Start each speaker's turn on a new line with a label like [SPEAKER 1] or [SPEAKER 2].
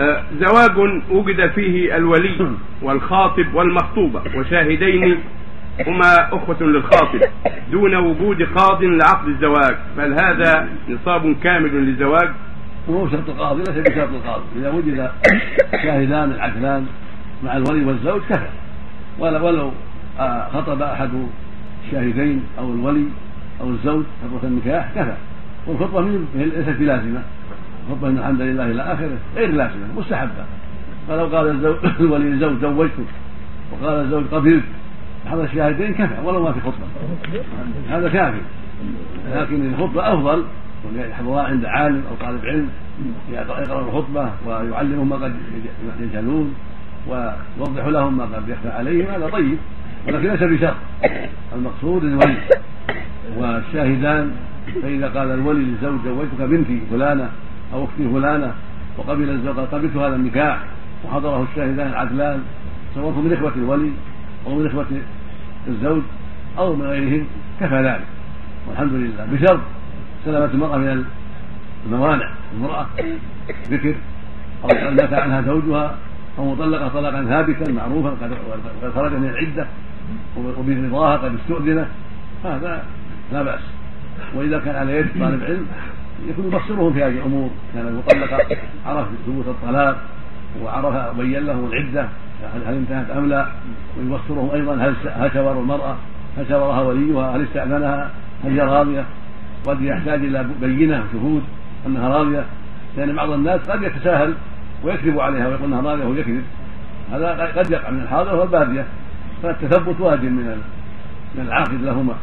[SPEAKER 1] آه، زواج وجد فيه الولي والخاطب والمخطوبة وشاهدين هما أخوة للخاطب دون وجود قاض لعقد الزواج. بل هذا نصاب كامل للزواج.
[SPEAKER 2] وهو شرط القاضي ليس بشرط القاضي. إذا وجد شاهدان العدلان مع الولي والزوج كفى. ولو آه، خطب أحد الشاهدين أو الولي أو الزوج خطبة النكاح كفى. والخطبة ليست بلازمة. من الحمد لله إلى آخره. غير لازمة مستحبة. فلو قال الزوج الولي للزوج زوجتك وقال الزوج قبلت. هذا الشاهدين كفى ولو ما في خطبة. هذا كافي. لكن الخطبة أفضل. يحضرها عند عالم أو طالب علم. يقرأ الخطبة ويعلمهم ما قد يجهلون ويوضح لهم ما قد يخفى عليهم. هذا طيب. ولكن ليس بشرط. المقصود الولي. والشاهدان فإذا قال الولي للزوج زوجتك بنتي فلانة أو أختي فلانة وقبل الزوج قبلت هذا النكاح وحضره الشاهدان العدلان سواء من إخوة الولي أو من إخوة الزوج أو من غيرهم كفى ذلك. والحمد لله. بشرط سلامة المرأة من الموانع. المرأة ذكر أو مات عنها زوجها أو مطلقة طلاقا ثابتا معروفا قد خرج من العدة وبرضاها قد استؤذنت هذا لا بأس. وإذا كان على يد طالب علم يكون يبصرهم في هذه الأمور. كان المطلقة عرف ثبوت الطلاق وعرف بين له العدة هل انتهت أم لا. ويبصرهم أيضا هل هل شاور المرأة هل شاورها وليها هل استأذنها هل هي راضية. قد يحتاج إلى بينة شهود أنها راضية لأن بعض الناس قد يتساهل ويكذب عليها ويقول أنها راضية وهو يكذب. هذا قد يقع من الحاضر والبادية. فالتثبت واجب من العاقد لهما.